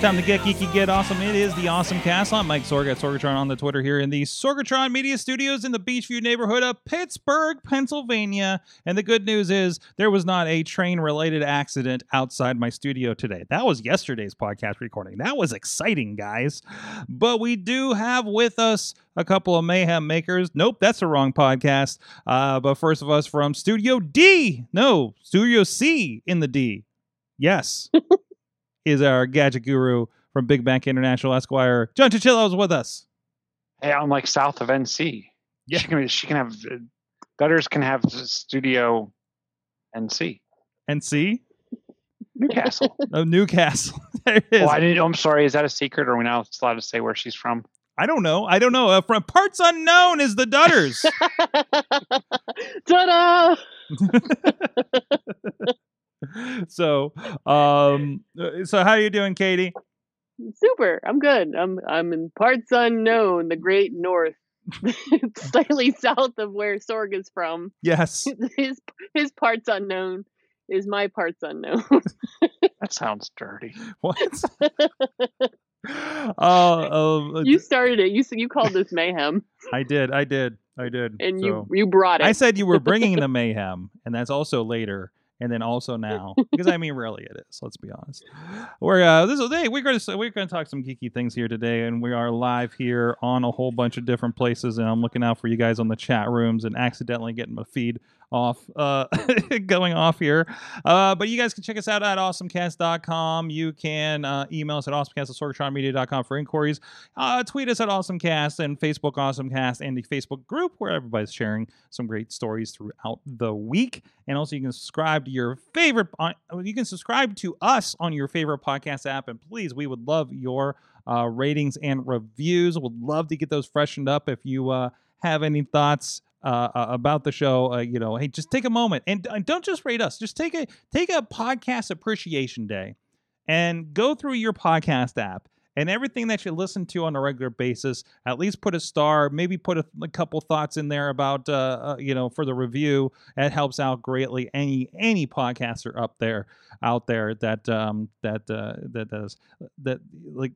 Time to get geeky, get awesome. It is the Awesome Cast. I'm Mike Sorg at Sorgatron on the Twitter here in the Sorgatron Media Studios in the Beechview neighborhood of Pittsburgh, Pennsylvania. And the good news is there was not a train related accident outside my studio today. That was yesterday's podcast recording. That was exciting, guys. But we do have with us a couple of mayhem makers. Nope, that's the wrong podcast. Uh, but first of us from Studio D. No, Studio C in the D. Yes is our gadget guru from Big Bank International Esquire. John Chichillo is with us. Hey, I'm like south of NC. Yeah. She can, she can have uh, gutters can have studio NC NC? Newcastle. oh, Newcastle. there it is. oh, I didn't. I'm sorry. Is that a secret? Or are we not allowed to say where she's from? I don't know. I don't know. Uh, from Parts Unknown is the Dutters. Ta-da! so, um, uh, so how are you doing, Katie? Super. I'm good. I'm I'm in parts unknown, the great north, slightly south of where Sorg is from. Yes. His his parts unknown is my parts unknown. That sounds dirty. What? Oh, um, you started it. You s- you called this mayhem, I did. I did. I did. and So- you you brought it. I said you were bringing the mayhem, and that's also later, and then also now, because I mean, rarely it is. Let's be honest. We're uh, this is hey, we're going to we're going to talk some geeky things here today, and we are live here on a whole bunch of different places, and I'm looking out for you guys on the chat rooms, and accidentally getting my feed off uh going off here. Uh but you guys can check us out at awesomecast.com you can uh email us at awesomecast for inquiries. Uh, tweet us at awesomecast and facebook awesomecast and the facebook group where everybody's sharing some great stories throughout the week. And also you can subscribe to your favorite you can subscribe to us on your favorite podcast app. And please we would love your uh, ratings and reviews. Would love to get those freshened up if you uh, have any thoughts uh, uh, about the show uh, you know hey just take a moment and, and don't just rate us just take a take a podcast appreciation day and go through your podcast app and everything that you listen to on a regular basis at least put a star maybe put a, a couple thoughts in there about uh, uh, you know for the review. It helps out greatly any any podcaster up there out there that um that uh, that does that like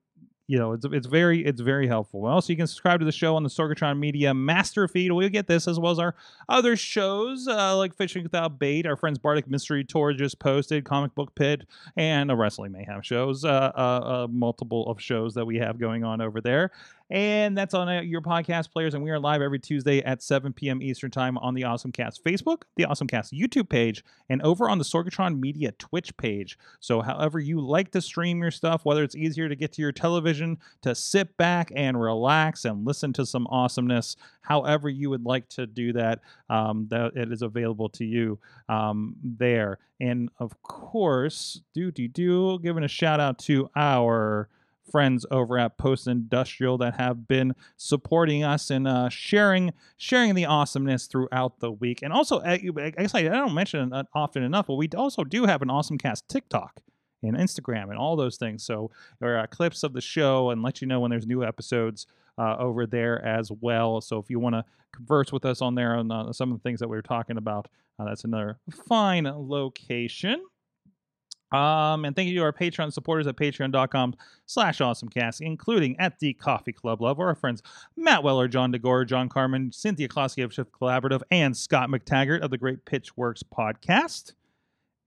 you know it's it's very it's very helpful. Also you can subscribe to the show on the sorgatron media master feed. We'll get this as well as our other shows uh, like fishing without bait our friends bardic mystery tour just posted comic book pit and a wrestling mayhem shows uh, uh, uh multiple of shows that we have going on over there and that's on uh, your podcast players. And we are live every tuesday at 7 p.m eastern time on the awesome cast facebook the awesome cast youtube page and over on the sorgatron media twitch page. So however you like to stream your stuff whether it's easier to get to your television to sit back and relax and listen to some awesomeness however you would like to do that um, that it is available to you um, there. And of course do do do giving a shout out to our friends over at Post Industrial that have been supporting us and uh, sharing sharing the awesomeness throughout the week. And also, I guess I, I don't mention it often enough, but we also do have an Awesome Cast TikTok and Instagram and all those things. So there are clips of the show and let you know when there's new episodes uh, over there as well. So if you want to converse with us on there on uh, some of the things that we were talking about, uh, that's another fine location. Um, and thank you to our Patreon supporters at patreon.com slash awesomecast, including at the Coffee Club Love, or our friends Matt Weller, John DeGore, John Carmen, Cynthia Klosky of Shift Collaborative, and Scott McTaggart of the Great Pitchworks podcast.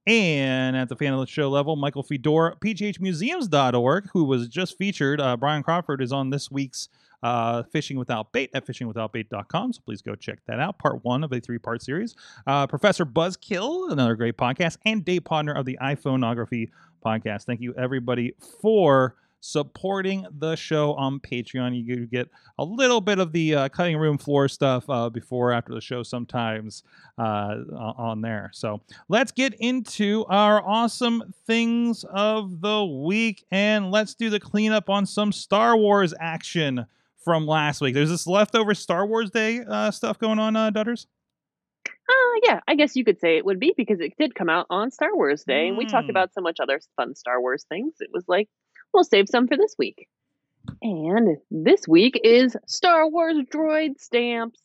And at the fan of the show level, Michael Fedor, pghmuseums.org, who was just featured. Uh, Brian Crawford is on this week's uh, Fishing Without Bait at fishingwithoutbait.com. So please go check that out. Part one of a three part series. Uh, Professor Buzzkill, another great podcast, and Dave Podner of the iPhoneography podcast. Thank you, everybody, for supporting the show on Patreon. You get a little bit of the uh, cutting room floor stuff uh, before after the show sometimes uh, on there. So let's get into our awesome things of the week and let's do the cleanup on some Star Wars action from last week. There's this leftover Star Wars Day uh, stuff going on, uh, Dutters. Uh, yeah, I guess you could say it would be because it did come out on Star Wars Day, and we talked Mm. about so much other fun Star Wars things. It was like, we'll save some for this week. And this week is Star Wars droid stamps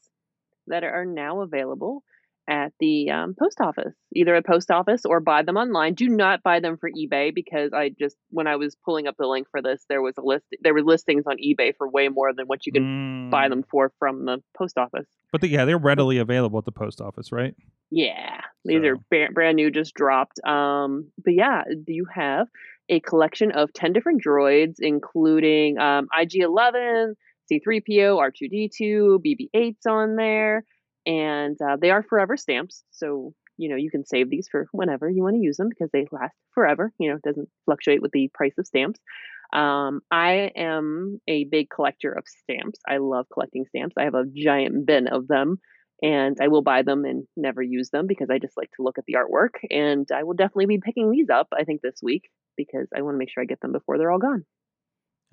that are now available at the um, post office, either at post office or buy them online. Do not buy them for eBay because I just when I was pulling up the link for this, there was a list. There were listings on eBay for way more than what you can buy Mm. them for from the post office. But the, yeah, they're readily available at the post office, right? Yeah, these are So- ba- brand new, just dropped. Um, but yeah, do you have a collection of ten different droids, including um, IG-11, C-3PO, R2D2, BB-8s on there, and uh, they are forever stamps. So you know you can save these for whenever you want to use them because they last forever. You know, it doesn't fluctuate with the price of stamps. Um, I am a big collector of stamps. I love collecting stamps. I have a giant bin of them and I will buy them and never use them because I just like to look at the artwork. And I will definitely be picking these up, I think, this week because I want to make sure I get them before they're all gone.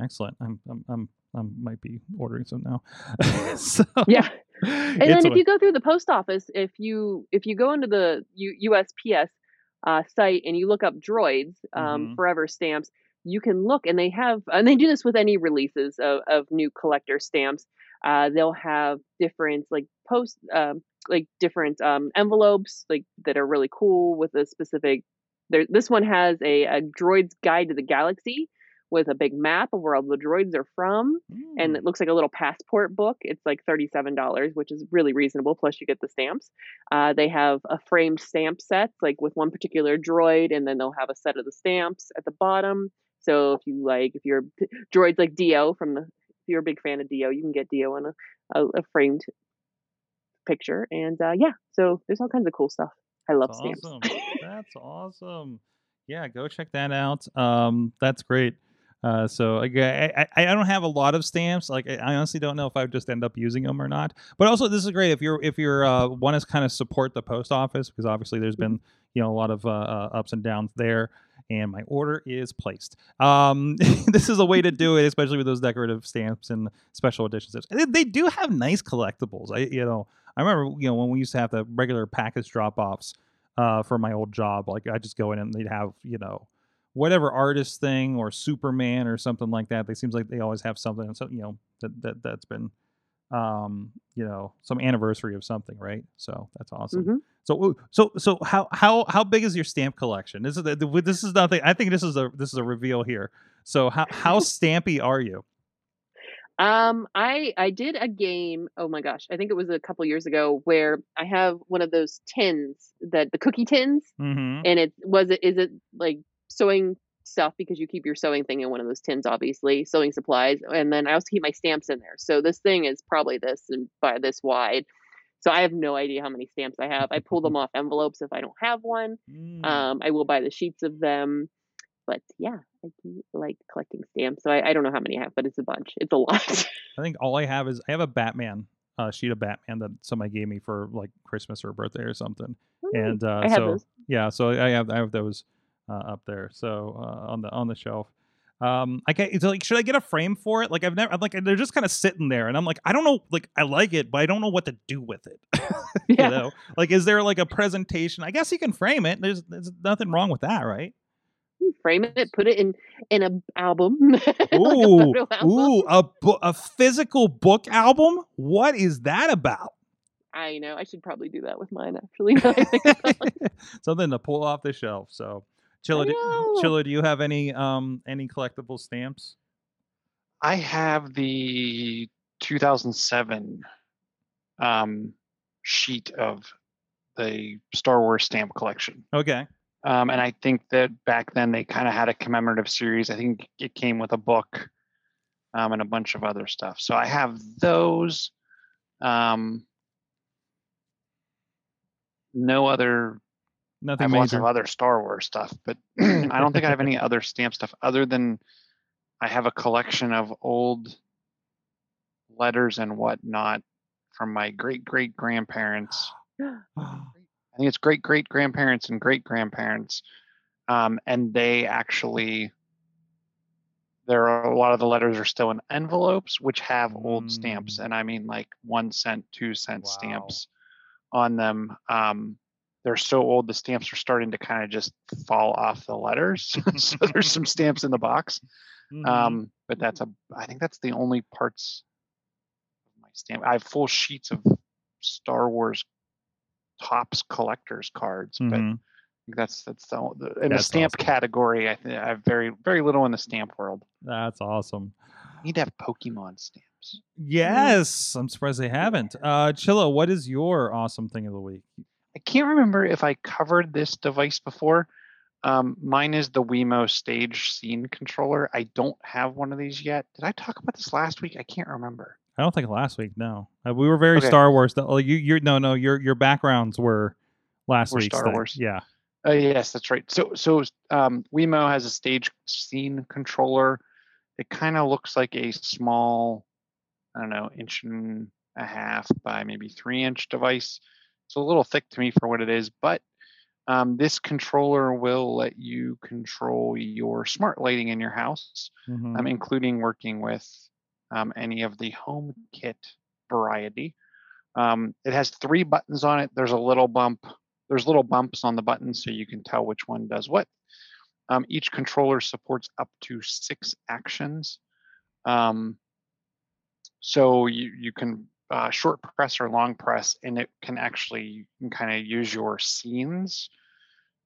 Excellent. I'm I'm I'm I might be ordering some now. so Yeah. And then if a- you go through the post office, if you if you go into the U- USPS uh, site and you look up droids, um, Mhm. forever stamps, you can look and they have and they do this with any releases of, of new collector stamps. Uh, they'll have different like post um, like different um, envelopes like that are really cool with a specific. There, this one has a, a droid's guide to the galaxy with a big map of where all the droids are from and Mm. it looks like a little passport book. It's like $37, which is really reasonable. Plus, you get the stamps. Uh, they have a framed stamp set, like with one particular droid, and then they'll have a set of the stamps at the bottom. So if you like, if you're droids like Dio from the, if you're a big fan of Dio, you can get Dio in a, a, a framed picture. And uh, yeah, so there's all kinds of cool stuff. I love That's stamps. awesome. That's awesome. Yeah, go check that out. Um, that's great. Uh, so like, I, I I don't have a lot of stamps. Like I honestly don't know if I would just end up using them or not. But also, this is great if you're if you're uh, want to kind of support the post office because obviously there's been you know a lot of uh, uh, ups and downs there. And my order is placed. Um, this is a way to do it, especially with those decorative stamps and special editions. They, they do have nice collectibles. I you know I remember you know when we used to have the regular package drop offs uh, for my old job. Like I just go in and they'd have you know whatever artist thing or Superman or something like that. They seems like they always have something. So you know that that that's been um you know some anniversary of something, right? So that's awesome. Mhm. So so so how how how big is your stamp collection? This is the, the- this is nothing. I think this is a this is a reveal here. So how how stampy are you? Um, I I did a game. Oh my gosh, I think it was a couple years ago where I have one of those tins that the cookie tins, Mm-hmm. and it was it is it like sewing stuff because you keep your sewing thing in one of those tins, obviously sewing supplies, and then I also keep my stamps in there. So this thing is probably this and by this wide. So I have no idea how many stamps I have. I pull them off envelopes if I don't have one. Mm. Um, I will buy the sheets of them. But yeah, I do like collecting stamps. So I, I don't know how many I have, but it's a bunch. It's a lot. I think all I have is I have a Batman uh, sheet of Batman that somebody gave me for like Christmas or a birthday or something. And uh, so those. yeah, so I have I have those uh, up there. So uh, on the on the shelf. Um, I get, it's like, should I get a frame for it? Like I've never, I'm like, they're just kind of sitting there, and I'm like, I don't know, like I like it, but I don't know what to do with it. you Yeah. know, like, is there like a presentation? I guess you can frame it. There's, there's nothing wrong with that, right? You frame it, put it in in a album. like a Ooh, album. ooh, a bu- a physical book album. What is that about? I know. I should probably do that with mine. Actually, now I think. Something to pull off the shelf. So, Chilla, do. Chilla, do you have any um any collectible stamps? I have the 2007 um, sheet of the Star Wars stamp collection. Okay. Um, and I think that back then they kind of had a commemorative series. I think it came with a book um, and a bunch of other stuff. So I have those. Um, no other. I Nothing have lots major. of other Star Wars stuff, but I don't think I have any other stamp stuff other than I have a collection of old letters and whatnot from my great great grandparents. I think it's great great grandparents and great grandparents, um, and they actually there are a lot of the letters are still in envelopes which have old stamps, Mm. and I mean like one cent, two cent Wow. stamps on them. Um, they're so old the stamps are starting to kind of just fall off the letters. so there's some stamps in the box. Mhm. Um, but that's a I think that's the only parts of my stamp. I have full sheets of Star Wars Topps collectors cards, but Mhm. think that's that's the, the in the stamp awesome. category. I think I have very very little in the stamp world. That's awesome. I need to have Pokemon stamps. Yes, I'm surprised they haven't. Uh, Chilla, what is your awesome thing of the week? I can't remember if I covered this device before. Um, mine is the Wemo Stage Scene Controller. I don't have one of these yet. Did I talk about this last week? I can't remember. I don't think last week. No, uh, we were very Okay. Star Wars. though. Oh, you, you, no, no, your your backgrounds were last week. Star thing. Wars. Yeah. Oh yes, that's right. So so um, Wemo has a stage scene controller. It kind of looks like a small, I don't know, inch and a half by maybe three inch device. It's a little thick to me for what it is, but um, this controller will let you control your smart lighting in your house, Mhm. um, including working with um, any of the HomeKit variety. Um, it has three buttons on it. There's a little bump. There's little bumps on the buttons so you can tell which one does what. Um, each controller supports up to six actions. Um, so you, you can uh, short press or long press, and it can actually you can kind of use your scenes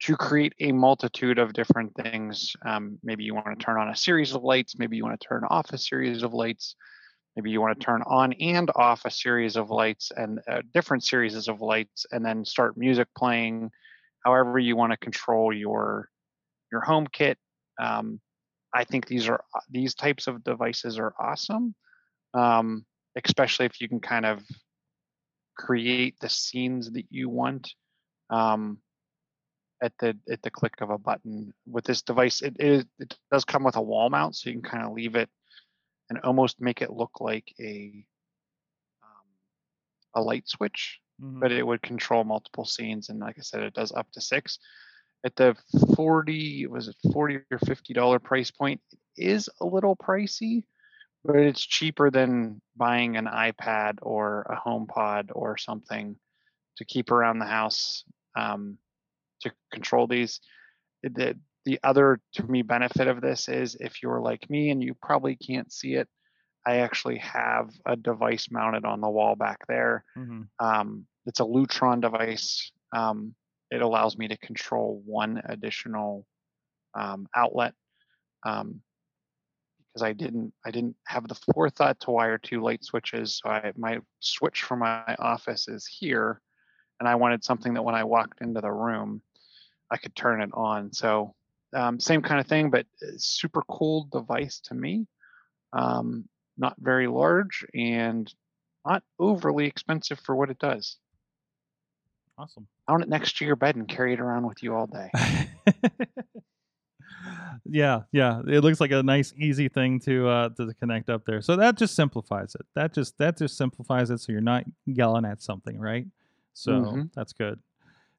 to create a multitude of different things. Um, maybe you want to turn on a series of lights. Maybe you want to turn off a series of lights. Maybe you want to turn on and off a series of lights and uh, different series of lights, and then start music playing. However, you want to control your your home kit. Um, I think these are uh, these types of devices are awesome, um, especially if you can kind of create the scenes that you want um, at the at the click of a button. With this device, it is it does come with a wall mount, so you can kind of leave it and almost make it look like a um, a light switch Mhm. but it would control multiple scenes and like i said it does up to six at the 40 was it 40 or 50 dollar price point it is a little pricey but it's cheaper than buying an ipad or a home pod or something to keep around the house um, to control these the, the other to me benefit of this is if you're like me and you probably can't see it i actually have a device mounted on the wall back there Mhm. um, it's a Lutron device. Um, it allows me to control one additional um, outlet um, because I didn't I didn't have the forethought to wire two light switches. So I my switch for my office is here, and I wanted something that when I walked into the room, I could turn it on. So um, same kind of thing, but uh, super cool device to me. Um, not very large and not overly expensive for what it does. Awesome. Mount it next to your bed and carry it around with you all day. yeah, yeah. It looks like a nice, easy thing to uh to connect up there. So that just simplifies it. That just that just simplifies it so you're not yelling at something, right? So Mhm. that's good.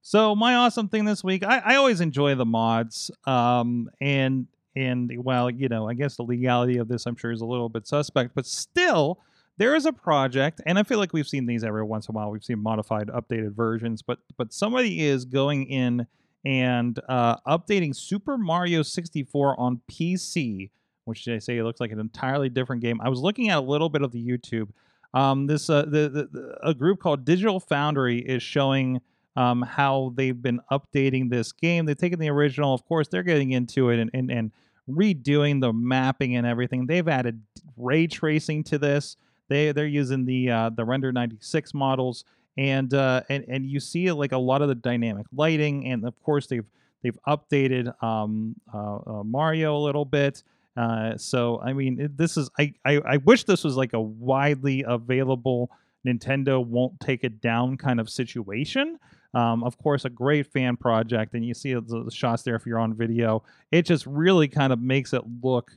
So my awesome thing this week, I, I always enjoy the mods. Um and and well, you know, I guess the legality of this I'm sure is a little bit suspect, but still there is a project, and I feel like we've seen these every once in a while. We've seen modified, updated versions, but but somebody is going in and uh, updating Super Mario 64 on PC, which they say looks like an entirely different game. I was looking at a little bit of the YouTube. Um, this uh, the, the, the a group called Digital Foundry is showing um, how they've been updating this game. They've taken the original, of course, they're getting into it and and, and redoing the mapping and everything. They've added ray tracing to this. They they're using the uh, the render 96 models and uh, and and you see like a lot of the dynamic lighting and of course they've they've updated um, uh, uh, Mario a little bit. Uh, so I mean it, this is I, I I wish this was like a widely available Nintendo won't take it down kind of situation. Um, of course, a great fan project, and you see the, shots there if you're on video. It just really kind of makes it look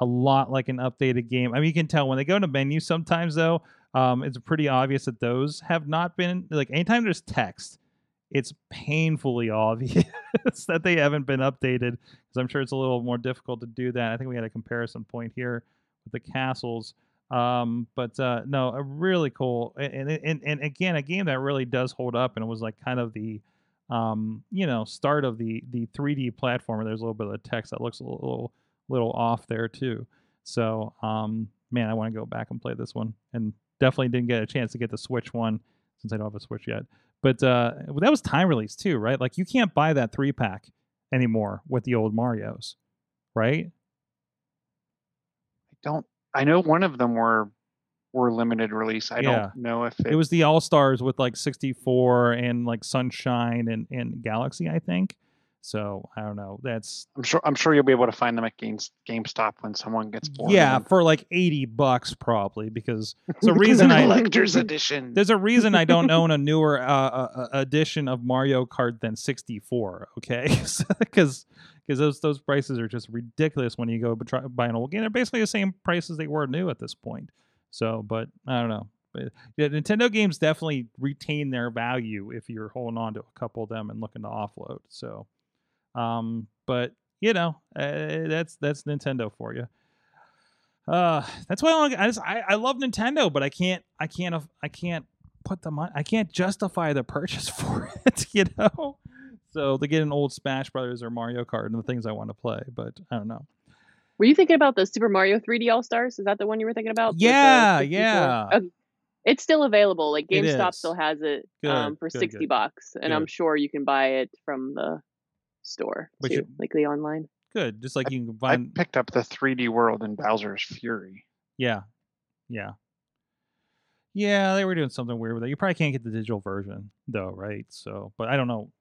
a lot like an updated game. I mean, you can tell when they go to menu sometimes though. Um, it's pretty obvious that those have not been like anytime there's text, it's painfully obvious that they haven't been updated. Because I'm sure it's a little more difficult to do that. I think we had a comparison point here with the castles. Um, but uh, no, a really cool and, and and again a game that really does hold up and it was like kind of the um, you know start of the the 3D platformer. There's a little bit of text that looks a little little off there too. So um, man, I want to go back and play this one and definitely didn't get a chance to get the Switch one since I don't have a Switch yet. But uh, that was time release too, right? Like you can't buy that three pack anymore with the old Mario's, right? I don't. I know one of them were were limited release. I Yeah. don't know if it, It was the All Stars with like 64 and like Sunshine and, and Galaxy, I think. So I don't know. That's I'm sure. I'm sure you'll be able to find them at Games GameStop when someone gets bored. yeah for like 80 bucks probably because it's a reason I collector's edition. There's a reason I don't own a newer uh, uh, uh, edition of Mario Kart than 64. Okay, because because those those prices are just ridiculous when you go try, buy an old game. They're basically the same prices they were new at this point. So, but I don't know. But yeah, Nintendo games definitely retain their value if you're holding on to a couple of them and looking to offload. So, um, but you know, uh, that's that's Nintendo for you. Uh, that's why I, I just I, I love Nintendo, but I can't I can't I can't put the money I can't justify the purchase for it, you know. So to get an old Smash Brothers or Mario Kart and the things I want to play, but I don't know. Were you thinking about the Super Mario 3D All Stars? Is that the one you were thinking about? the Yeah, yeah. Okay. It's still available. Like GameStop still has it Good, um, for good, 60 good. bucks, and I'm sure you can buy it from the store But too, you- like the online. Good, just like I- you can I picked up the 3D World in Bowser's Fury. Yeah. Yeah. Yeah, they were doing something weird with it. You probably can't get the digital version though, right? So, but I don't know.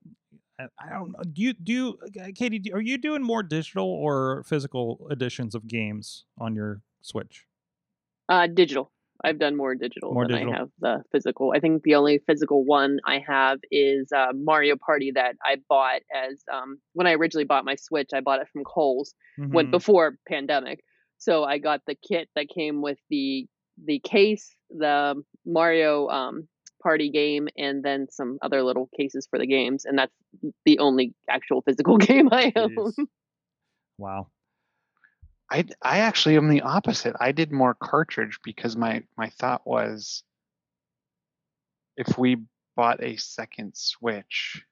I, I don't know. Do you do you, uh, Katie? do- Are you doing more digital or physical editions of games on your Switch? Uh, digital. I've done more digital More than digital. I have the physical. I think the only physical one I have is uh, Mario Party that I bought as um, when I originally bought my Switch. I bought it from Kohl's when Mhm. before pandemic. So I got the kit that came with the the case, the Mario um, Party game, and then some other little cases for the games, and that's the only actual physical game I own. Wow. I I actually am the opposite. I did more cartridge because my my thought was if we bought a second Switch,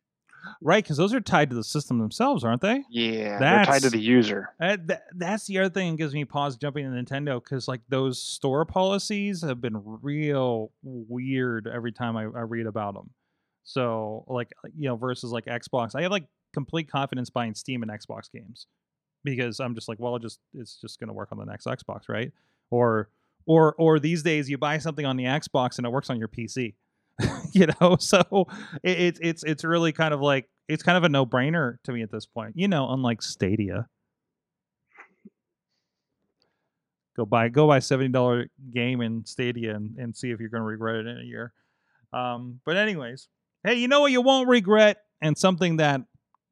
Right, because those are tied to the system themselves, aren't they? yeah, they're tied to the user. Uh, th- that's the other thing that gives me pause jumping to Nintendo because like those store policies have been real weird every time I, I read about them. So like you know versus like Xbox, I have like complete confidence buying Steam and Xbox games because I'm just like, well, just it's just gonna work on the next Xbox, right? Or or or these days you buy something on the Xbox and it works on your PC. you know, so it, it's it's it's really kind of like it's kind of a no brainer to me at this point. You know, unlike Stadia. Go buy go buy seventy dollar game in Stadia and, and see if you're gonna regret it in a year. Um, but anyways, hey, you know what you won't regret, and something that,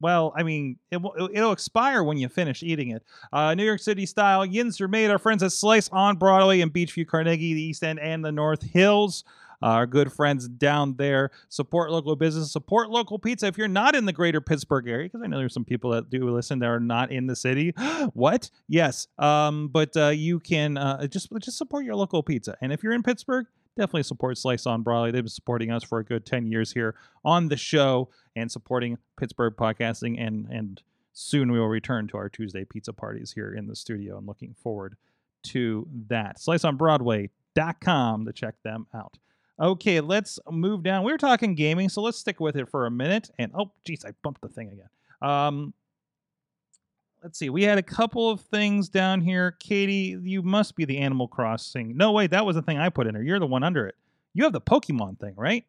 well, I mean, it will, it'll expire when you finish eating it. Uh, New York City style yins are made. Our friends at Slice on Broadway and Beechview, Carnegie, the East End, and the North Hills. Our good friends down there support local business, support local pizza. If you're not in the greater Pittsburgh area, because I know there's some people that do listen that are not in the city. what? Yes. Um, but uh, you can uh, just just support your local pizza. And if you're in Pittsburgh, definitely support Slice on Broadway. They've been supporting us for a good 10 years here on the show and supporting Pittsburgh podcasting. And, and soon we will return to our Tuesday pizza parties here in the studio and looking forward to that. SliceOnBroadway.com to check them out. Okay, let's move down. We were talking gaming, so let's stick with it for a minute. And oh, geez, I bumped the thing again. Um, let's see. We had a couple of things down here. Katie, you must be the Animal Crossing. No, wait, that was the thing I put in there. You're the one under it. You have the Pokemon thing, right?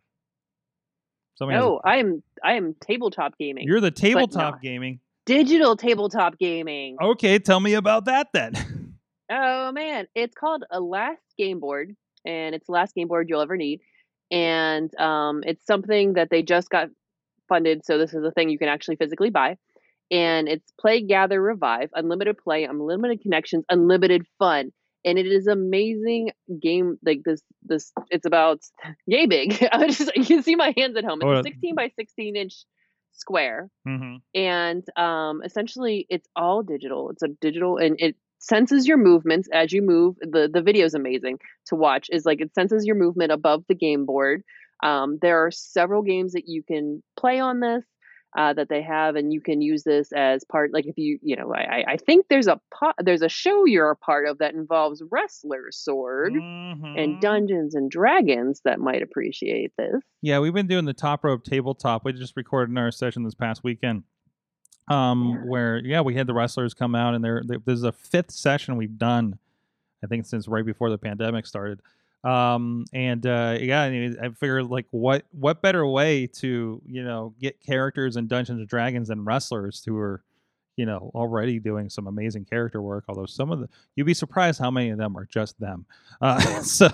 Somebody No, I am I am tabletop gaming. you're the tabletop gaming. digital tabletop gaming. Okay, tell me about that then. Oh man, it's called a last game board, and it's the last game board you'll ever need. And um, it's something that they just got funded, so this is a thing you can actually physically buy. And it's play, gather, revive, unlimited play, unlimited connections, unlimited fun. And it is amazing game like this this it's about yay big. I just you can see my hands at home. It's Oh, a uh, 16 by 16 inch square hmm and um, essentially it's all digital. It's a digital and it senses your movements as you move. the The video is amazing to watch. Is like it senses your movement above the game board. Um, there are several games that you can play on this uh, that they have, and you can use this as part. Like if you, you know, I, I- think there's a po- there's a show you're a part of that involves Wrestler Sword Mhm. and Dungeons and Dragons that might appreciate this. Yeah, we've been doing the top rope tabletop. We just recorded our session this past weekend. Um, Yeah. where yeah, we had the wrestlers come out, and they're, they this is a fifth session we've done. I think since right before the pandemic started. Um, and uh, yeah, I, mean, I figured like what what better way to you know get characters in Dungeons and Dragons than wrestlers who are you know already doing some amazing character work. Although some of the you'd be surprised how many of them are just them. Uh, so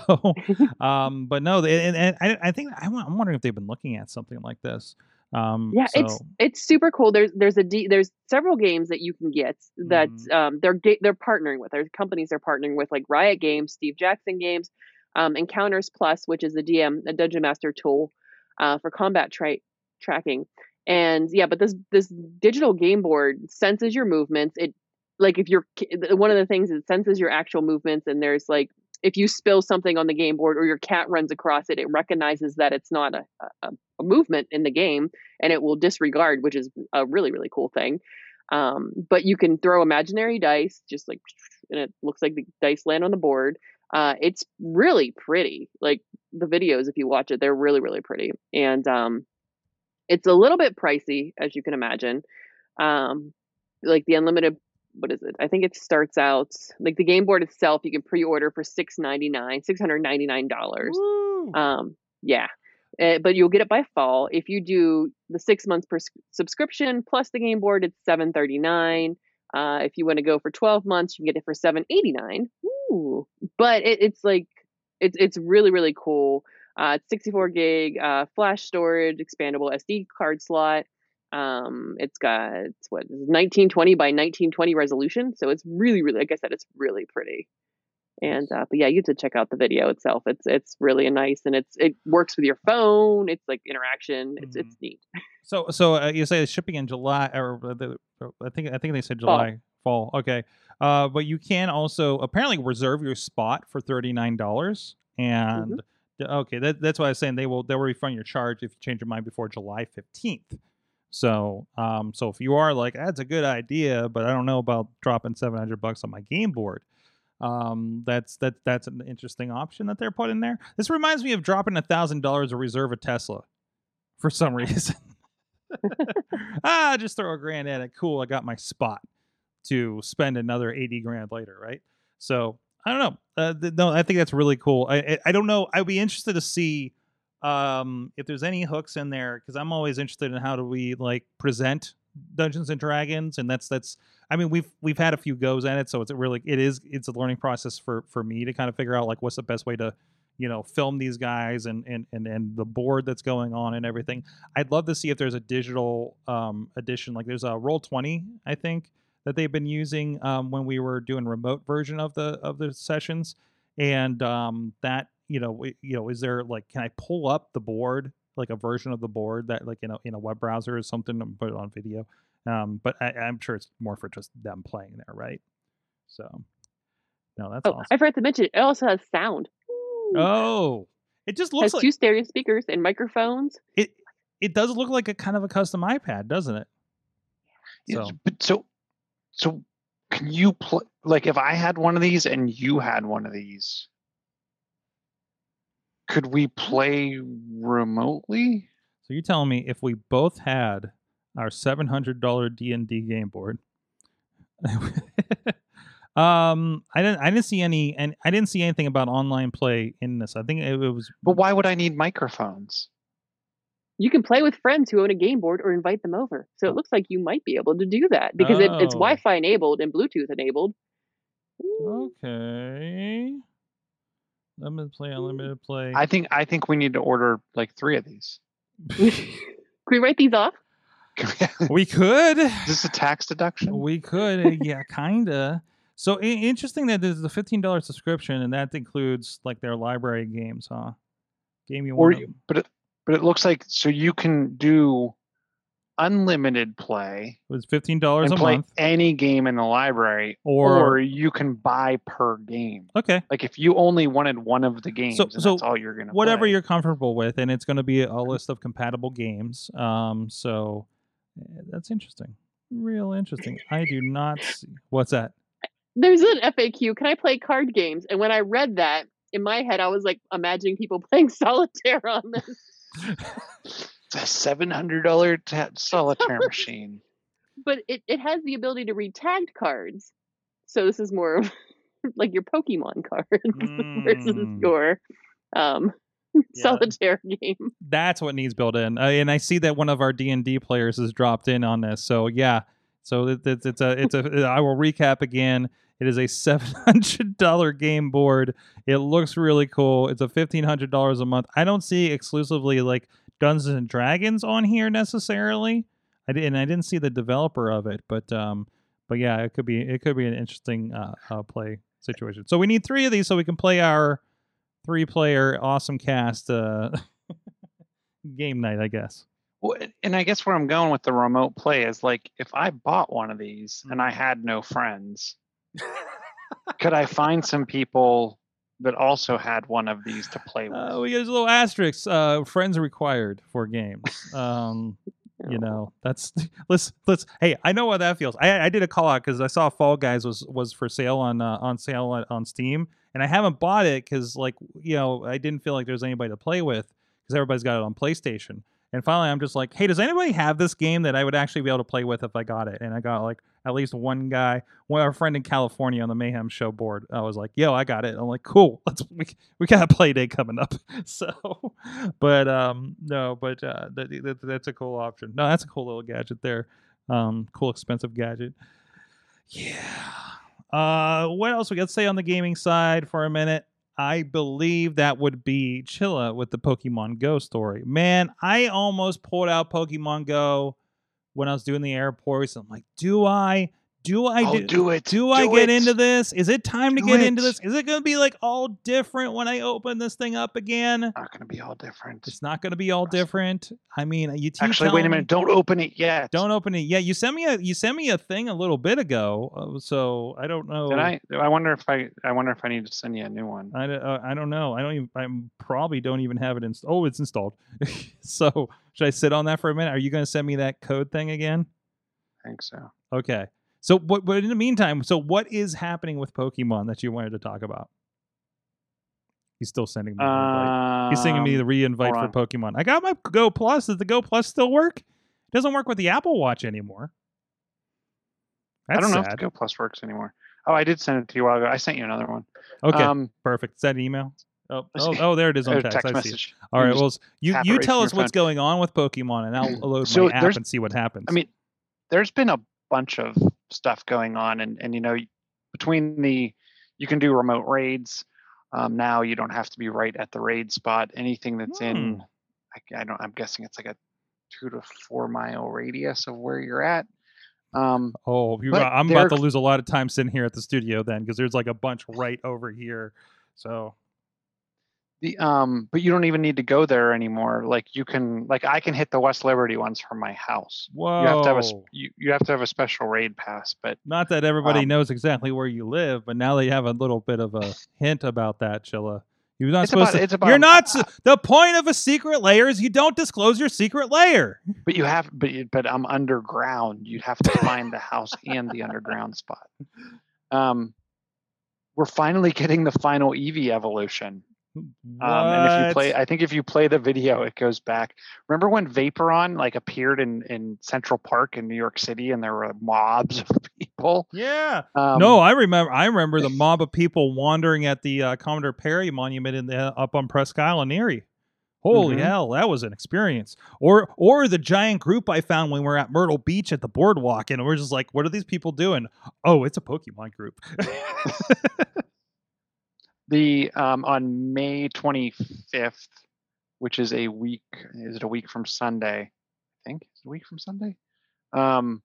um but no and, and I, I think I, i'm wondering if they've been looking at something like this um Yeah, so, it's it's super cool. There's there's a D, there's several games that you can get that Mhm. um they're they're partnering with. There's companies they're partnering with like Riot Games, Steve Jackson Games, um, Encounters Plus, which is a DM a Dungeon Master tool uh, for combat tra- tracking. And yeah, but this this digital game board senses your movements. It like if you're one of the things it senses your actual movements, and there's like if you spill something on the game board or your cat runs across it, it recognizes that it's not a, a, a movement in the game and it will disregard, which is a really, really cool thing. Um, but you can throw imaginary dice, just like, and it looks like the dice land on the board. Uh, it's really pretty. Like the videos, if you watch it, they're really, really pretty. And um, it's a little bit pricey, as you can imagine. Um, like the unlimited, what is it? I think it starts out like the game board itself. You can pre-order for six ninety nine, six hundred ninety nine dollars. Um, yeah, Uh, but you'll get it by fall. If you do the six months per subscription plus the game board, it's seven thirty nine. Uh, if you want to go for twelve months, you can get it for seven eighty nine. Ooh, but it, it's like it's it's really really cool. Uh, it's sixty four gig uh, flash storage, expandable SD card slot. Um, it's got it's what nineteen twenty by nineteen twenty resolution, so it's really really like I said, it's really pretty. And uh, but yeah, you have to check out the video itself. It's it's really nice, and it's it works with your phone. It's like interaction. It's Mhm. it's neat. so so uh, you say it's shipping in july or uh, the, i think i think they said july fall okay uh but you can also apparently reserve your spot for $39 and th- okay that, that's what i was saying they will they will refund your charge if you change your mind before july 15th so um so if you are like that's a good idea but i don't know about dropping 700 bucks on my game board um that's that that's an interesting option that they're putting there. This reminds me of dropping a thousand dollars to reserve a tesla for some reason. Ah just throw a grand at it. Cool i got my spot to spend another 80 grand later right? So i don't know. Uh, th- no i think that's really cool. I, I i don't know. I'd be interested to see um if there's any hooks in there because i'm always interested in how do we like present dungeons and dragons and that's that's i mean we've we've had a few goes at it so it's really it is it's a learning process for for me to kind of figure out like what's the best way to you know film these guys and and and, and the board that's going on and everything. I'd love to see if there's a digital um edition like there's a roll 20 i think that they've been using um, when we were doing remote version of the of the sessions and um that you know you know is there like can i pull up the board like a version of the board that like in a in a web browser or something and put it on video um but I, i'm sure it's more for just them playing there right so no that's Oh, awesome I forgot to mention it also has sound. Ooh. oh it just has looks like two stereo speakers and microphones. it it does look like a kind of a custom ipad doesn't it Yeah, so but so so can you play like if I had one of these and you had one of these, could we play remotely? So you're telling me if we both had our seven hundred dollar D and D game board, um, I didn't I didn't see any and I didn't see anything about online play in this. I think it, it was But why would I need microphones? You can play with friends who own a game board or invite them over. So it looks like you might be able to do that because it, it's Oh. Wi-Fi enabled and Bluetooth enabled. Okay. Limited play, unlimited play. I think I think we need to order like three of these. Can we write these off? We could. Is this a tax deduction? We could, uh, yeah, kinda. So i- interesting that there's a fifteen dollars subscription, and that includes like their library games, huh? Game you Or want. you- but it, but it looks like so you can do unlimited play It was fifteen dollars a play month, any game in the library, or, or, you can buy per game. okay, Like if you only wanted one of the games, and so that's all you're gonna whatever play. you're comfortable with, and it's going to be a list of compatible games. Um, so eh, that's interesting, real interesting. I do not. See, what's that? There's an FAQ. Can I play card games? And when I read that in my head, I was like imagining people playing solitaire on this. It's a seven hundred dollar ta- solitaire machine. But it, it has the ability to read tagged cards. So this is more of like your Pokemon cards versus Mm. your um, Yeah. solitaire game. that's what needs built in. Uh, and I see that one of our D and D players has dropped in on this. So yeah, so it, it's it's a it's a. I will recap again. It is a seven hundred dollar game board. It looks really cool. It's a fifteen hundred dollars a month. I don't see exclusively like Dungeons and Dragons on here necessarily. I did, and I didn't see the developer of it, but um, but yeah, it could be it could be an interesting uh, uh play situation. So we need three of these so we can play our three player awesome cast uh game night, I guess. Well, and I guess where I'm going with the remote play is like if I bought one of these and I had no friends, could I find some people that also had one of these to play with? Uh, we get a little asterisk. Uh, friends required for games. Um, you know, that's let's let's. Hey, I know how that feels. I I did a call out because I saw Fall Guys was was for sale on uh, on sale on, on Steam, and I haven't bought it because like you know I didn't feel like there's anybody to play with because everybody's got it on PlayStation. And finally, I'm just like, hey, does anybody have this game that I would actually be able to play with if I got it? And I got like at least one guy, one our friend in California on the Mayhem Show board. I was like, yo, I got it. I'm like, cool. Let's we, we got a play day coming up. So, but um, no, but uh, that, that, that's a cool option. No, that's a cool little gadget there. Um, cool expensive gadget. Yeah. Uh, what else we got to say on the gaming side for a minute? I believe that would be Chilla with the Pokemon Go story. Man, I almost pulled out Pokemon Go when I was doing the airports. I'm like, do I? Do I oh, do? do it. Do I get it. into this? Is it time to Do get into this? Is it going to be like all different when I open this thing up again? Not going to be all different. It's not going to be all different. I mean, you, Actually, wait a me- minute. Don't open it yet. Don't open it. Yeah, you sent me a you sent me a thing a little bit ago. Uh, so I don't know. Did I? I wonder if I. I wonder if I need to send you a new one. I, don't- uh, I don't know. I don't even. I probably don't even have it installed. Oh, it's installed. so should I sit on that for a minute? Are you going to send me that code thing again? I think so. Okay. So what? But in the meantime, so what is happening with Pokemon that you wanted to talk about? He's still sending me. the. He's sending me the Um, re-invite for Pokemon. I got my Go Plus. Does the Go Plus still work? It doesn't work with the Apple Watch anymore. That's I don't know if the Go Plus works anymore. Oh, I did send it to you a while ago. I sent you another one. Okay, Um, perfect. Is that email? Oh, oh, oh, there it is on text. text I see. it. All You Well, you you right tell us what's going on with Pokemon, and I'll load So my app and see what happens. I mean, there's been a bunch of stuff going on, and and you know, between the you can do remote raids. Um, now you don't have to be right at the raid spot. Anything that's in, I, I don't. I'm guessing it's like a two to four mile radius of where you're at. Um, oh, you, I'm about to lose a lot of time sitting here at the studio then, because there's like a bunch right over here. So the um, but you don't even need to go there anymore. Like you can, like I can hit the West Liberty ones from my house. whoa, You have to have a you, you have to have a special raid pass, but not that everybody um, knows exactly where you live, but now they have a little bit of a hint about that, Chilla. You're not It's supposed about- to. it's about- you're not. s- the point of a secret layer is you don't disclose your secret layer. But you have, but you- but I'm underground. You'd have to find the house and the underground spot. Um, we're finally getting the final Eevee evolution. Um, and if you play, I think if you play the video, it goes back. Remember when Vaporeon like appeared in in Central Park in New York City, and there were mobs of people. yeah. Um, no, I remember. I remember the mob of people wandering at the uh, Commodore Perry Monument in the, up on Presque Isle in Erie. Holy Mhm. hell, that was an experience. Or or the giant group I found when we were at Myrtle Beach at the boardwalk, and we're just like, what are these people doing? Oh, it's a Pokemon group. the um, on May 25th, which is a week. Is it a week from Sunday? I think it's a week from Sunday. Um,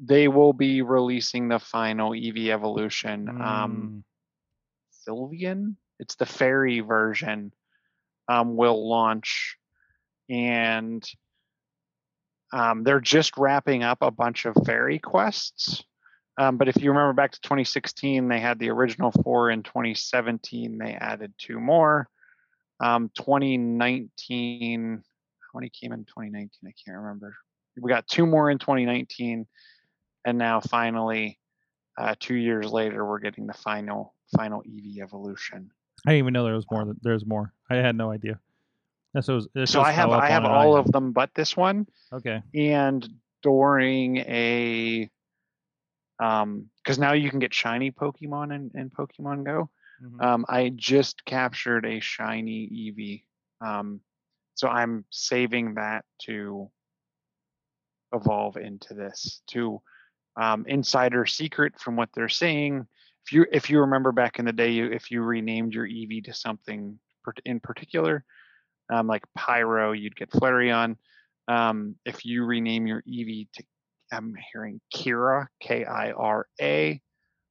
they will be releasing the final Eevee evolution. Um, Mm, Sylveon. It's the fairy version. Um, will launch, and um, they're just wrapping up a bunch of fairy quests. Um, but if you remember back to 2016, they had the original four. In 2017, they added two more. Um, 2019, how many came in 2019? I can't remember. We got two more in 2019, and now finally, uh, two years later, we're getting the final final Eevee evolution. I didn't even know there was more. than- There's more. I had no idea. That shows. That So I have I have all of them but this one. Okay. and during a um because now you can get shiny pokemon in, in pokemon go. Mhm. um i just captured a shiny eevee um so i'm saving that to evolve into this to um insider secret from what they're saying. If you if you remember back in the day you if you renamed your eevee to something in particular um like pyro you'd get flareon. Um, if you rename your Eevee to, I'm hearing Kira, K I R A,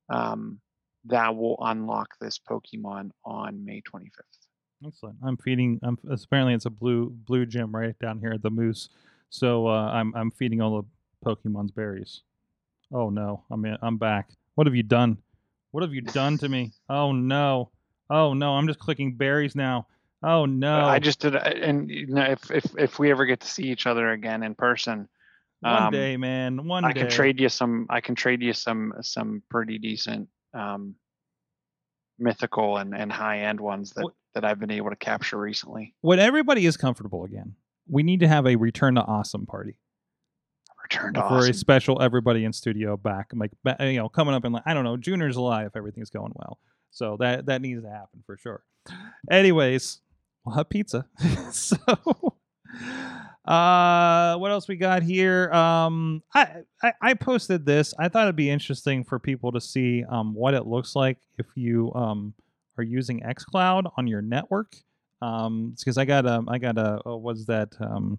um, that will unlock this Pokemon on May 25th. Excellent. I'm feeding. I'm apparently it's a blue blue gym right down here at the Moose. So uh, I'm I'm feeding all the Pokemon's berries. Oh no, I'm in, I'm back. What have you done? What have you done to me? Oh no. Oh no, I'm just clicking berries now. Oh no. I just did, and you know, if if if we ever get to see each other again in person, one um, day, man. One I day. can trade you some. I can trade you some some pretty decent um, mythical and and high end ones that What- that I've been able to capture recently. When everybody is comfortable again, we need to have a return to awesome party. Return to awesome. for a special everybody in studio back like you know coming up in like i don't know junior's alive if everything's going well so that that needs to happen for sure anyways we'll have pizza so uh what else we got here um I, I i posted this i thought it'd be interesting for people to see um what it looks like if you um are using xcloud on your network um because i got um i got a what's that um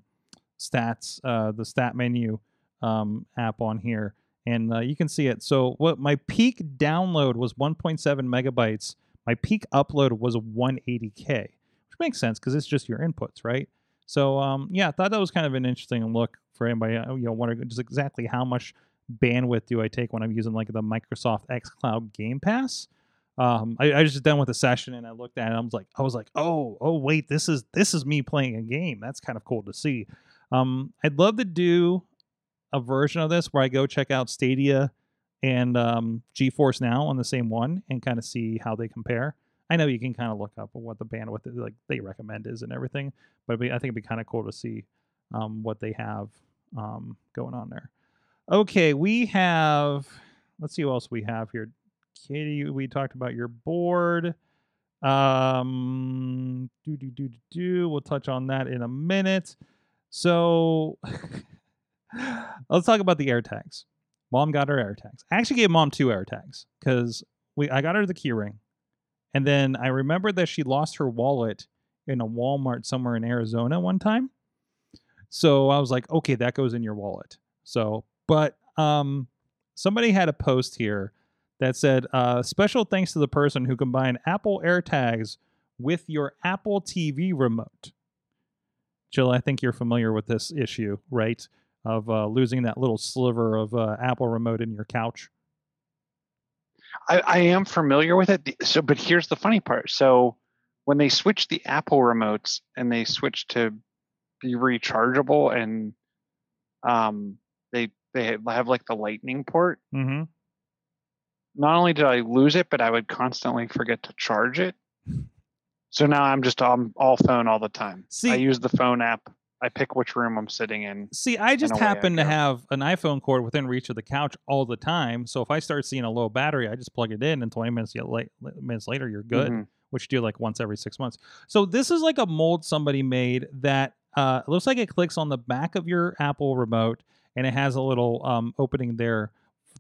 stats uh the stat menu um, app on here, and uh, you can see it. So what my peak download was 1.7 megabytes. My peak upload was 180k, which makes sense because it's just your inputs, right? So um, yeah, I thought that was kind of an interesting look for anybody. uh, You know, wondering just exactly how much bandwidth do I take when I'm using like the Microsoft xCloud Game Pass. Um, I, I just done with the session and I looked at it. And I was like, I was like, oh, oh, wait, this is this is me playing a game. That's kind of cool to see. Um, I'd love to do a version of this where I go check out Stadia and um, GeForce Now on the same one and kind of see how they compare. I know you can kind of look up what the bandwidth like they recommend is and everything, but be, I think it'd be kind of cool to see um, what they have um, going on there. Okay, we have. Let's see what else we have here. Katie, we talked about your board. Um, do do do do do. We'll touch on that in a minute. So let's talk about the air tags. Mom got her air tags. I actually gave mom two air tags because we I got her the key ring, and then I remember that she lost her wallet in a Walmart somewhere in Arizona one time. So I was like, okay, that goes in your wallet. So, but um, somebody had a post here that said, uh, special thanks to the person who combined Apple AirTags with your Apple TV remote. Jill, I think you're familiar with this issue, right? Of uh, losing that little sliver of uh, Apple remote in your couch. I, I am familiar with it. So, but here's the funny part. So, when they switched the Apple remotes and they switched to be rechargeable and um, they they have like the Lightning port. Mm-hmm. Not only did I lose it, but I would constantly forget to charge it. So now I'm just on all phone all the time. See- I use the phone app. I pick which room I'm sitting in. See, I just happen to have an iPhone cord within reach of the couch all the time. So if I start seeing a low battery, I just plug it in, and 20 minutes late, minutes later, you're good. Mhm. Which you do like once every six months. So this is like a mold somebody made that uh, looks like it clicks on the back of your Apple remote, and it has a little um, opening there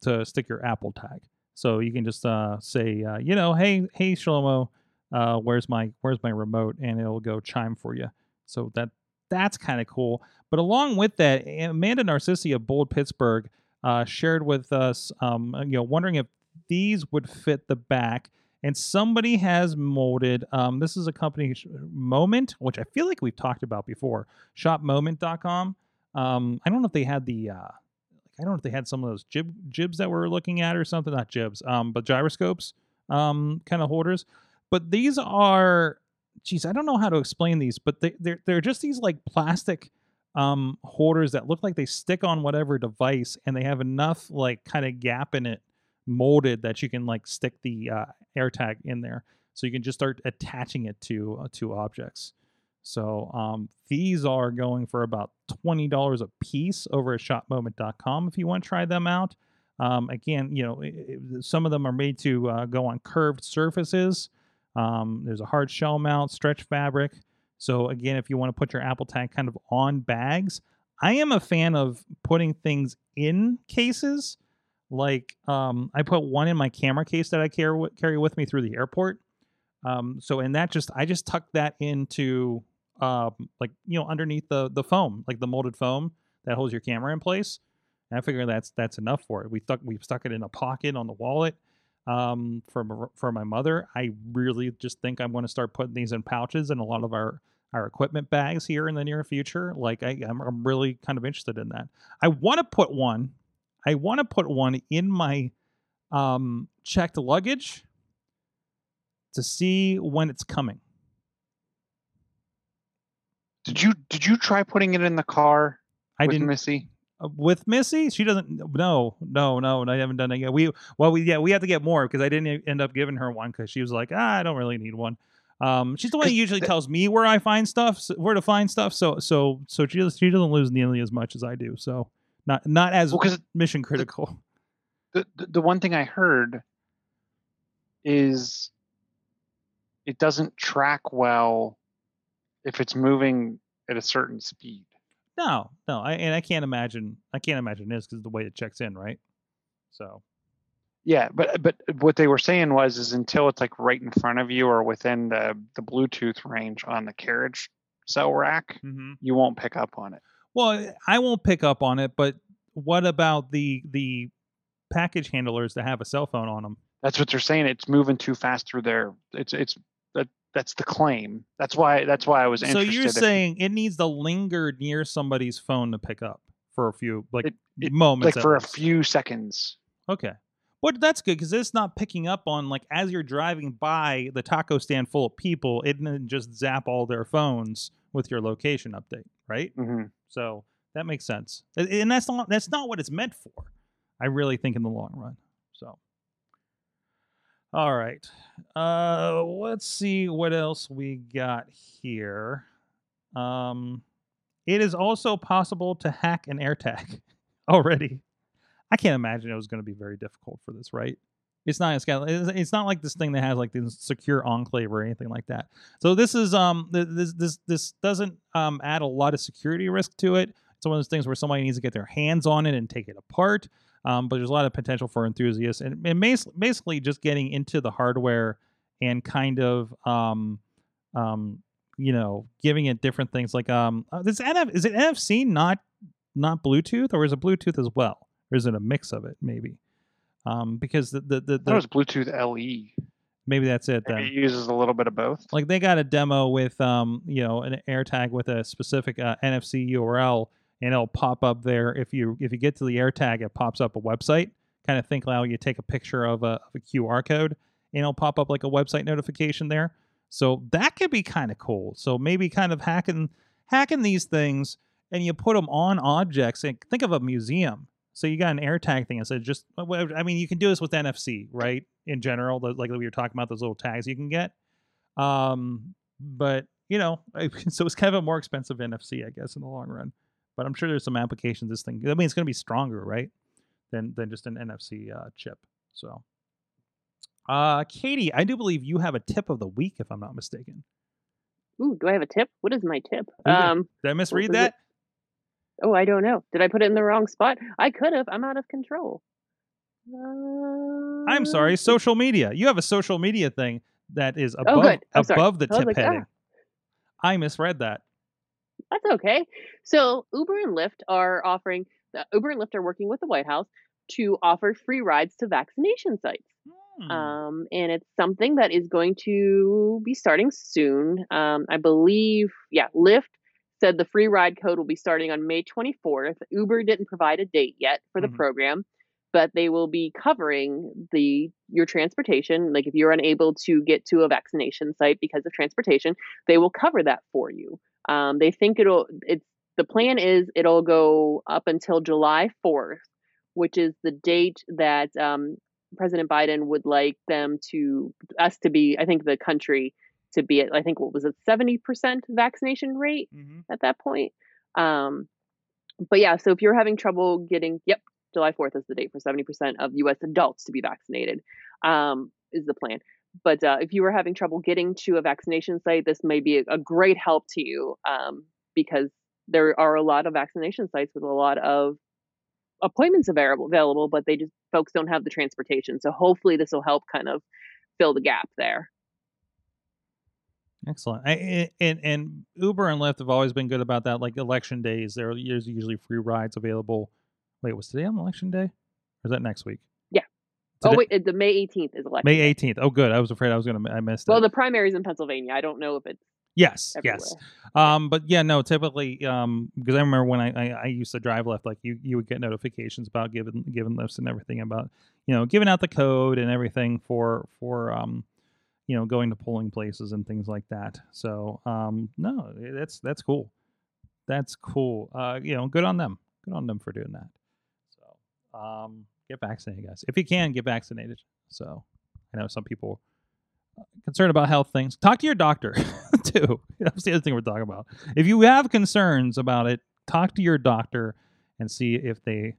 to stick your Apple tag. So you can just uh, say, uh, you know, hey, hey, Shlomo, uh, where's my where's my remote, and it'll go chime for you. So that that's kind of cool. But along with that, Amanda Narcissi of Bold Pittsburgh uh, shared with us, um, you know, wondering if these would fit the back. And somebody has molded. Um, this is a company, Moment, which I feel like we've talked about before. Shopmoment.com. Um, I don't know if they had the. Uh, I don't know if they had some of those jib jibs that we're looking at or something. Not jibs, um, but gyroscopes, um, kind of holders. But these are, geez, I don't know how to explain these, but they, they're they're just these like plastic um holders that look like they stick on whatever device, and they have enough like kind of gap in it molded that you can like stick the uh, AirTag in there, so you can just start attaching it to uh, to objects. So um, these are going for about twenty dollars a piece over at ShopMoment.com if you want to try them out. Um, again, you know, i i some of them are made to uh, go on curved surfaces. Um, there's a hard shell mount, stretch fabric. So again, if you want to put your Apple Tag kind of on bags, I am a fan of putting things in cases. Like um, I put one in my camera case that I carry carry with me through the airport. Um, so and that just I just tuck that into um, like you know underneath the the foam, like the molded foam that holds your camera in place. And I figure that's that's enough for it. We stuck we stuck it in a pocket on the wallet um, for for my mother. I really just think I'm going to start putting these in pouches in a lot of our our equipment bags here in the near future. Like I, I'm, I'm really kind of interested in that. I want to put one. I want to put one in my um, checked luggage to see when it's coming. Did you did you try putting it in the car I didn't Missy? Uh, with Missy. She doesn't. No, no, no. I haven't done it yet. We well, we yeah, we have to get more because I didn't end up giving her one because she was like, ah, I don't really need one. Um, she's the one who usually tells me where I find stuff, where to find stuff. So so so she she doesn't lose nearly as much as I do. So not not as Well, mission critical. the, the the one thing I heard is it doesn't track well if it's moving at a certain speed. No, no, I and I can't imagine. I can't imagine this because the way it checks in, right? So Yeah, but but what they were saying was is until it's like right in front of you or within the the Bluetooth range on the carriage cell rack, mm-hmm. you won't pick up on it. Well, I won't pick up on it, but what about the the package handlers that have a cell phone on them? That's what they're saying. It's moving too fast through there. It's it's that's the claim. That's why that's why I was So you're saying it needs to linger near somebody's phone to pick up for a few like It- it- moments, like for a few seconds. Okay, but that's good because it's not picking up on like as you're driving by the taco stand full of people, it didn't just zap all their phones with your location update, right? hmm So that makes sense, and that's not that's not what it's meant for. I really think in the long run. So, all right, uh, let's see what else we got here. Um, it is also possible to hack an AirTag already. I can't imagine it was going to be very difficult for this, right? It's not. It's, not like this thing that has like this secure enclave or anything like that. So this is um this this this doesn't um add a lot of security risk to it. It's one of those things where somebody needs to get their hands on it and take it apart. Um, but there's a lot of potential for enthusiasts and, and basically just getting into the hardware and kind of um um you know giving it different things like um uh, this NF is it NFC not not Bluetooth or is it Bluetooth as well or is it a mix of it maybe um because the the, the, the was Bluetooth LE. maybe that's it then Maybe it uses a little bit of both. like they got a demo with um you know an AirTag with a specific uh, NFC URL and it'll pop up there. If you if you get to the AirTag it pops up a website. Kind of think how you take a picture of a, of a QR code and it'll pop up like a website notification there. So that could be kind of cool. So maybe kind of hacking hacking these things and you put them on objects and think of a museum. So you got an AirTag thing instead of just I mean you can do this with NFC right? In general like we were talking about those little tags you can get. Um, but you know, so it's kind of a more expensive NFC, I guess, in the long run. But I'm sure there's some applications this thing. I mean, it's going to be stronger, right, than than just an NFC uh, chip. So, uh, Katie, I do believe you have a tip of the week, if I'm not mistaken. Ooh, do I have a tip? What is my tip? Um, Did I misread is it? that? oh, I don't know. Did I put it in the wrong spot? I could have. I'm out of control. Uh, I'm sorry. Social media. You have a social media thing that is above Oh, good. Sorry. above the tip like, heading. ah. I misread that. That's okay. So Uber and Lyft are offering the Uber and Lyft are working with the White House to offer free rides to vaccination sites. Hmm. Um, and it's something that is going to be starting soon. Um, I believe, yeah, Lyft said the free ride code will be starting on May 24th. Uber didn't provide a date yet for the Mhm. program, but they will be covering the your transportation. Like if you're unable to get to a vaccination site because of transportation, they will cover that for you. Um, they think it'll. It's the plan is it'll go up until July 4th, which is the date that um, President Biden would like them to us to be. I think the country to be at. I think what was it, seventy percent vaccination rate Mhm. at that point. Um, but yeah, so if you're having trouble getting, yep, July 4th is the date for 70% of US adults to be vaccinated, um, is the plan. But uh, if you were having trouble getting to a vaccination site, this may be a, a great help to you um, because there are a lot of vaccination sites with a lot of appointments available, available, but they just folks don't have the transportation. So hopefully this will help kind of fill the gap there. Excellent. I, and and Uber and Lyft have always been good about that. Like election days, there there's usually free rides available. Wait, was today on election day? Or is that next week? Oh wait, uh, the May 18th is election. May 18th. Oh, good. I was afraid I was gonna I missed Well, it. Well, the primaries in Pennsylvania. I don't know if it's yes, everywhere. yes. Um, but yeah, no, typically, um, because I remember when I, I, I used to drive left, like you, you would get notifications about giving giving lifts and everything about, you know, giving out the code and everything for for um, you know, going to polling places and things like that. So um, no, that's that's cool. That's cool. Uh, you know, good on them. Good on them for doing that. So um, get vaccinated, guys. If you can, get vaccinated. So I know some people concerned about health things. Talk to your doctor too. That's the other thing we're talking about. If you have concerns about it, talk to your doctor and see if they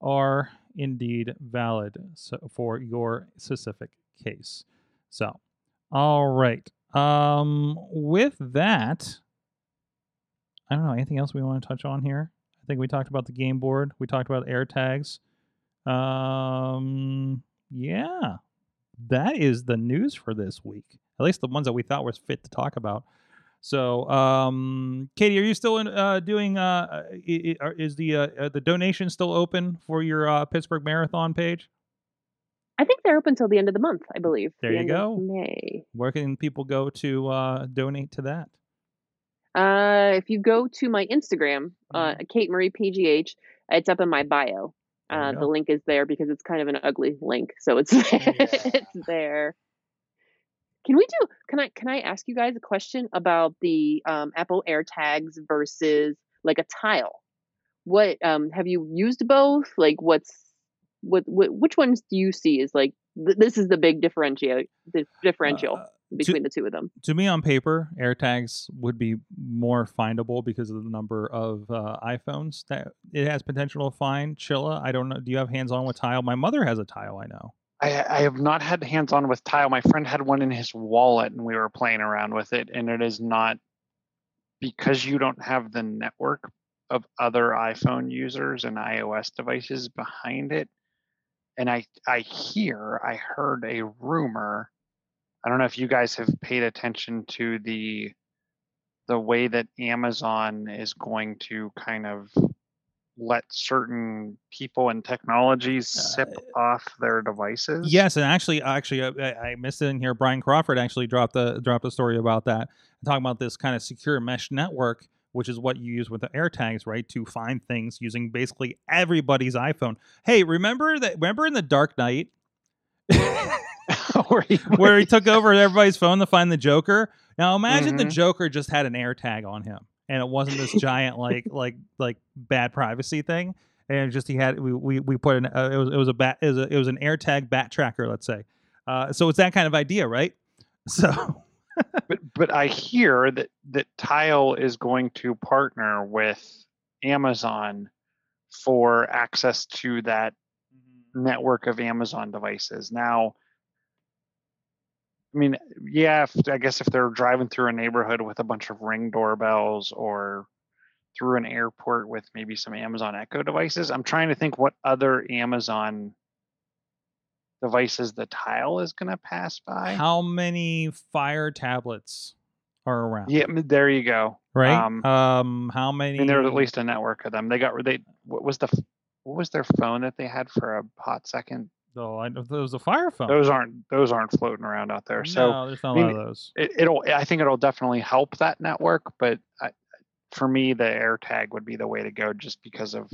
are indeed valid for your specific case. So, all right. Um, with that, I don't know anything else we want to touch on here. I think we talked about the game board. We talked about air tags. Um, yeah, that is the news for this week. At least the ones that we thought was fit to talk about. So, um, Katie, are you still in, uh, doing? Uh, i- is the uh, uh, the donation still open for your uh, Pittsburgh Marathon page? I think they're open till the end of the month, I believe. There the you go. May. Where can people go to uh, donate to that? Uh, if you go to my Instagram, uh, Mhm. Kate Marie PGH, it's up in my bio. Uh, the link is there because it's kind of an ugly link, so it's it's there. Can we do? Can I can I ask you guys a question about the um, Apple AirTags versus like a tile? What um have you used both? Like, what's what, what which ones do you see is like th- this is the big differential the differential Uh, between the two of them? to me on paper airtags would be more findable because of the number of uh, iphones that it has potential to find chilla i don't know do you have hands on with tile my mother has a tile i know I, I have not had hands on with tile. My friend had one in his wallet and we were playing around with it, and it is not because you don't have the network of other iPhone users and iOS devices behind it. And I I hear I heard a rumor. I don't know if you guys have paid attention to the the way that Amazon is going to kind of let certain people and technologies sip off their devices. yes and actually actually uh, I, I missed it in here brian crawford actually dropped the dropped a story about that talking about this kind of secure mesh network which is what you use with the AirTags, right? To find things using basically everybody's iPhone. Hey, remember that? Remember in the Dark Knight where he, where he took over everybody's phone to find the Joker. Now imagine the Mhm. Joker just had an air tag on him, and it wasn't this giant like like like bad privacy thing, and just he had we we, we put an uh, it was it was a bat it was, a, it was an air tag bat tracker, let's say. Uh, so it's that kind of idea, right? So but but I hear that that Tile is going to partner with Amazon for access to that network of Amazon devices. Now, I mean, yeah, if, I guess if they're driving through a neighborhood with a bunch of ring doorbells or through an airport with maybe some Amazon Echo devices, I'm trying to think what other Amazon devices the Tile is going to pass by. how many Fire tablets are around. Yeah, there you go. Right. um, Um, how I many? mean, there's at least a network of them. They got they what was the what was their phone that they had for a hot second? Oh, I know was a fire phone. Those aren't those aren't floating around out there. So no, there's not a I mean, lot of those. it, it'll I think it'll definitely help that network, but I, for me, the AirTag would be the way to go, just because of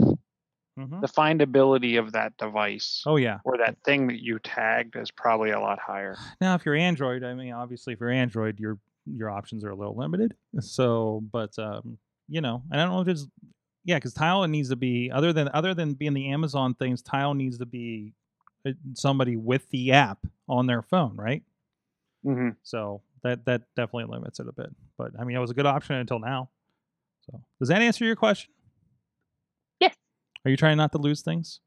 Mhm. the findability of that device Oh yeah. or that thing that you tagged is probably a lot higher. Now, if you're Android, I mean, obviously, if you're Android, your your options are a little limited. So, but um, you know, and I don't know if it's yeah, because Tile needs to be other than other than being the Amazon things. Tile needs to be somebody with the app on their phone, right? hmm So that that definitely limits it a bit. But I mean, it was a good option until now. So does that answer your question? Yes. Are you trying not to lose things?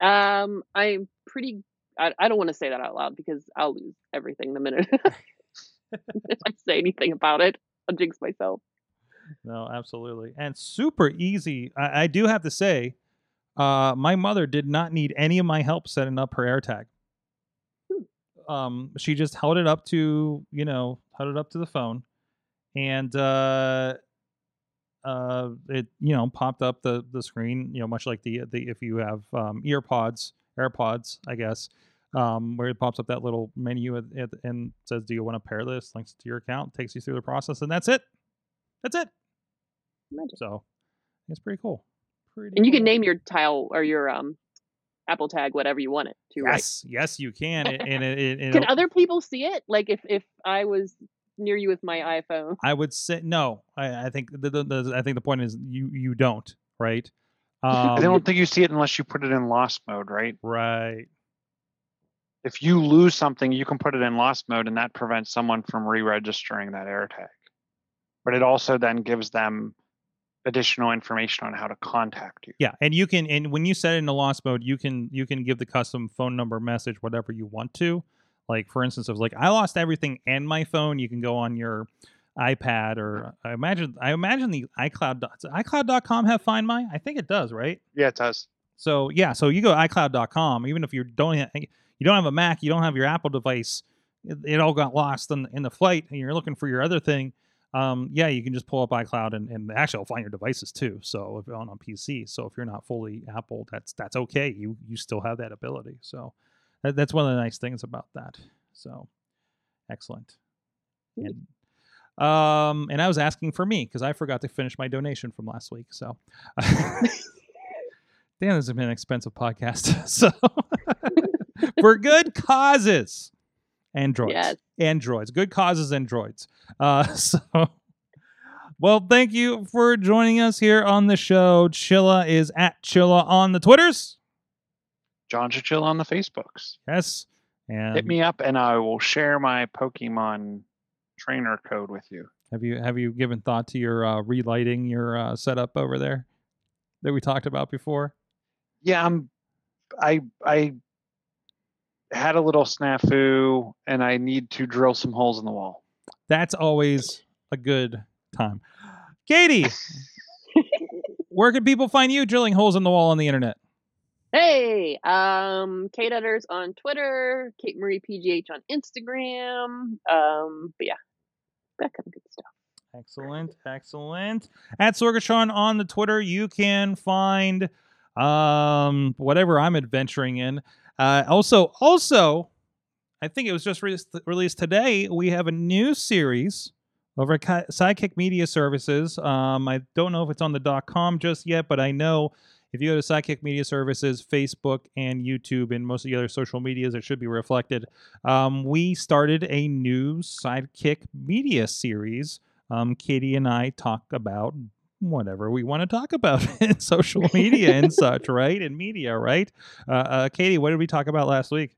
Um, I'm pretty. I, I don't want to say that out loud because I'll lose everything the minute if I say anything about it. I'll jinx myself. No, absolutely. And super easy. I, I do have to say, uh, my mother did not need any of my help setting up her AirTag. Um, she just held it up to, you know, held it up to the phone, and uh, uh, it, you know, popped up the the screen, you know, much like the the if you have um, earpods, AirPods, I guess, um, where it pops up that little menu at, at, and says, "Do you want to pair this?" Links to your account, takes you through the process, and that's it. That's it. Magic. So it's pretty cool. Pretty And you can name your tile or your um Apple tag whatever you want it to, right? Yes, yes, you can. And, and it, it, Can other people see it? Like if if I was near you with my iPhone. I would say no. I, I think the, the, the I think the point is you you don't right. Um, I don't think you see it unless you put it in lost mode, right? right. If you lose something, you can put it in lost mode, and that prevents someone from re-registering that AirTag. But it also then gives them additional information on how to contact you. Yeah, and you can and when you set it into lost mode, you can you can give the custom phone number message whatever you want to. Like for instance, of like I lost everything and my phone. You can go on your iPad or I imagine I imagine the iCloud does iCloud.com have Find My. I think it does, right? Yeah, it does. So yeah, so you go to iCloud.com. Even if you don't ha- you don't have a Mac, you don't have your Apple device, it, it all got lost in, in the flight, and you're looking for your other thing. Um, yeah, you can just pull up iCloud, and, and actually, it'll find your devices too. So if you're on a PC, so if you're not fully Apple, that's that's okay. You you still have that ability. So that, that's one of the nice things about that. So excellent. And um, and I was asking for me because I forgot to finish my donation from last week. So. Damn, this has been an expensive podcast. So, for good causes, androids, Yes. Androids, good causes, androids. Uh, so, well, thank you for joining us here on the show. Chilla is at Chilla on the Twitters. John Chill on the Facebooks. Yes, and Hit me up, and I will share my Pokemon trainer code with you. have you have you given thought to your uh, relighting your uh, setup over there that we talked about before? Yeah, I'm. I I had a little snafu, and I need to drill some holes in the wall. That's always a good time. Katie, where can people find you drilling holes in the wall on the internet? Hey, um, Kate Utters on Twitter, Kate Marie PGH on Instagram. Um, but yeah, that kind of good stuff. Excellent, excellent. At Sorgatron on the Twitter, you can find um whatever I'm adventuring in. Uh, also, also, I think it was just re- released today. We have a new series over at Sidekick Media Services. Um, I don't know if it's on the .com just yet, but I know if you go to Sidekick Media Services, Facebook and YouTube, and most of the other social medias, it should be reflected. Um, we started a new Sidekick Media series. Um, Katie and I talk about whatever we want to talk about in social media and such, right? In media, right? Uh, uh, Katie, what did we talk about last week?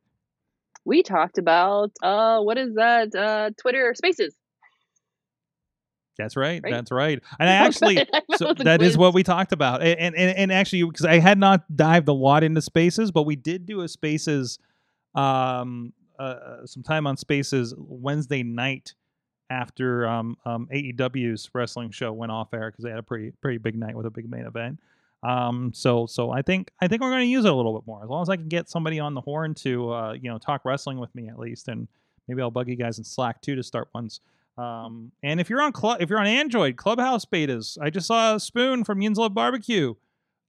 We talked about uh, what is that? Uh, Twitter Spaces. That's right. Right? That's right. And I actually, That so was a that is what we talked about. And and, and actually, because I had not dived a lot into spaces, but we did do a spaces, um, uh, some time on spaces Wednesday night after um, um AEW's wrestling show went off air because they had a pretty pretty big night with a big main event. Um, so so I think I think we're going to use it a little bit more as long as I can get somebody on the horn to uh, you know talk wrestling with me at least, and maybe I'll bug you guys in Slack too to start ones. Um, and if you're on Clu- if you're on Android, Clubhouse betas. I just saw a spoon from Yins Love Barbecue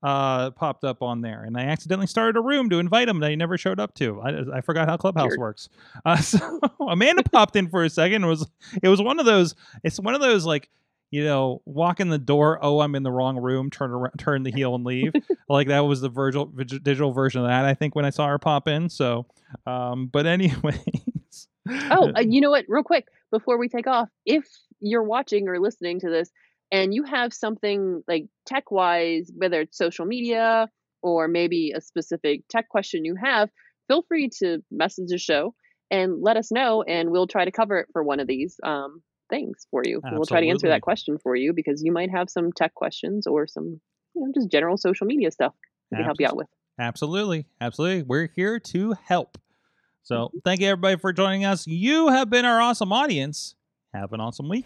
uh popped up on there and i accidentally started a room to invite him that he never showed up to i, I forgot how clubhouse Weird. works uh so amanda popped in for a second it was it was one of those it's one of those like you know walk in the door oh i'm in the wrong room turn around turn the heel and leave like that was the virtual digital version of that i think when i saw her pop in so um but anyways Oh, uh, you know what? Real quick before we take off, if you're watching or listening to this and you have something like tech wise, whether it's social media or maybe a specific tech question you have, feel free to message the show and let us know, and we'll try to cover it for one of these um, things for you. We'll try to answer that question for you because you might have some tech questions or some, you know, just general social media stuff we can help you out with. Absolutely. Absolutely. We're here to help. So thank you everybody for joining us. You have been our awesome audience. Have an awesome week.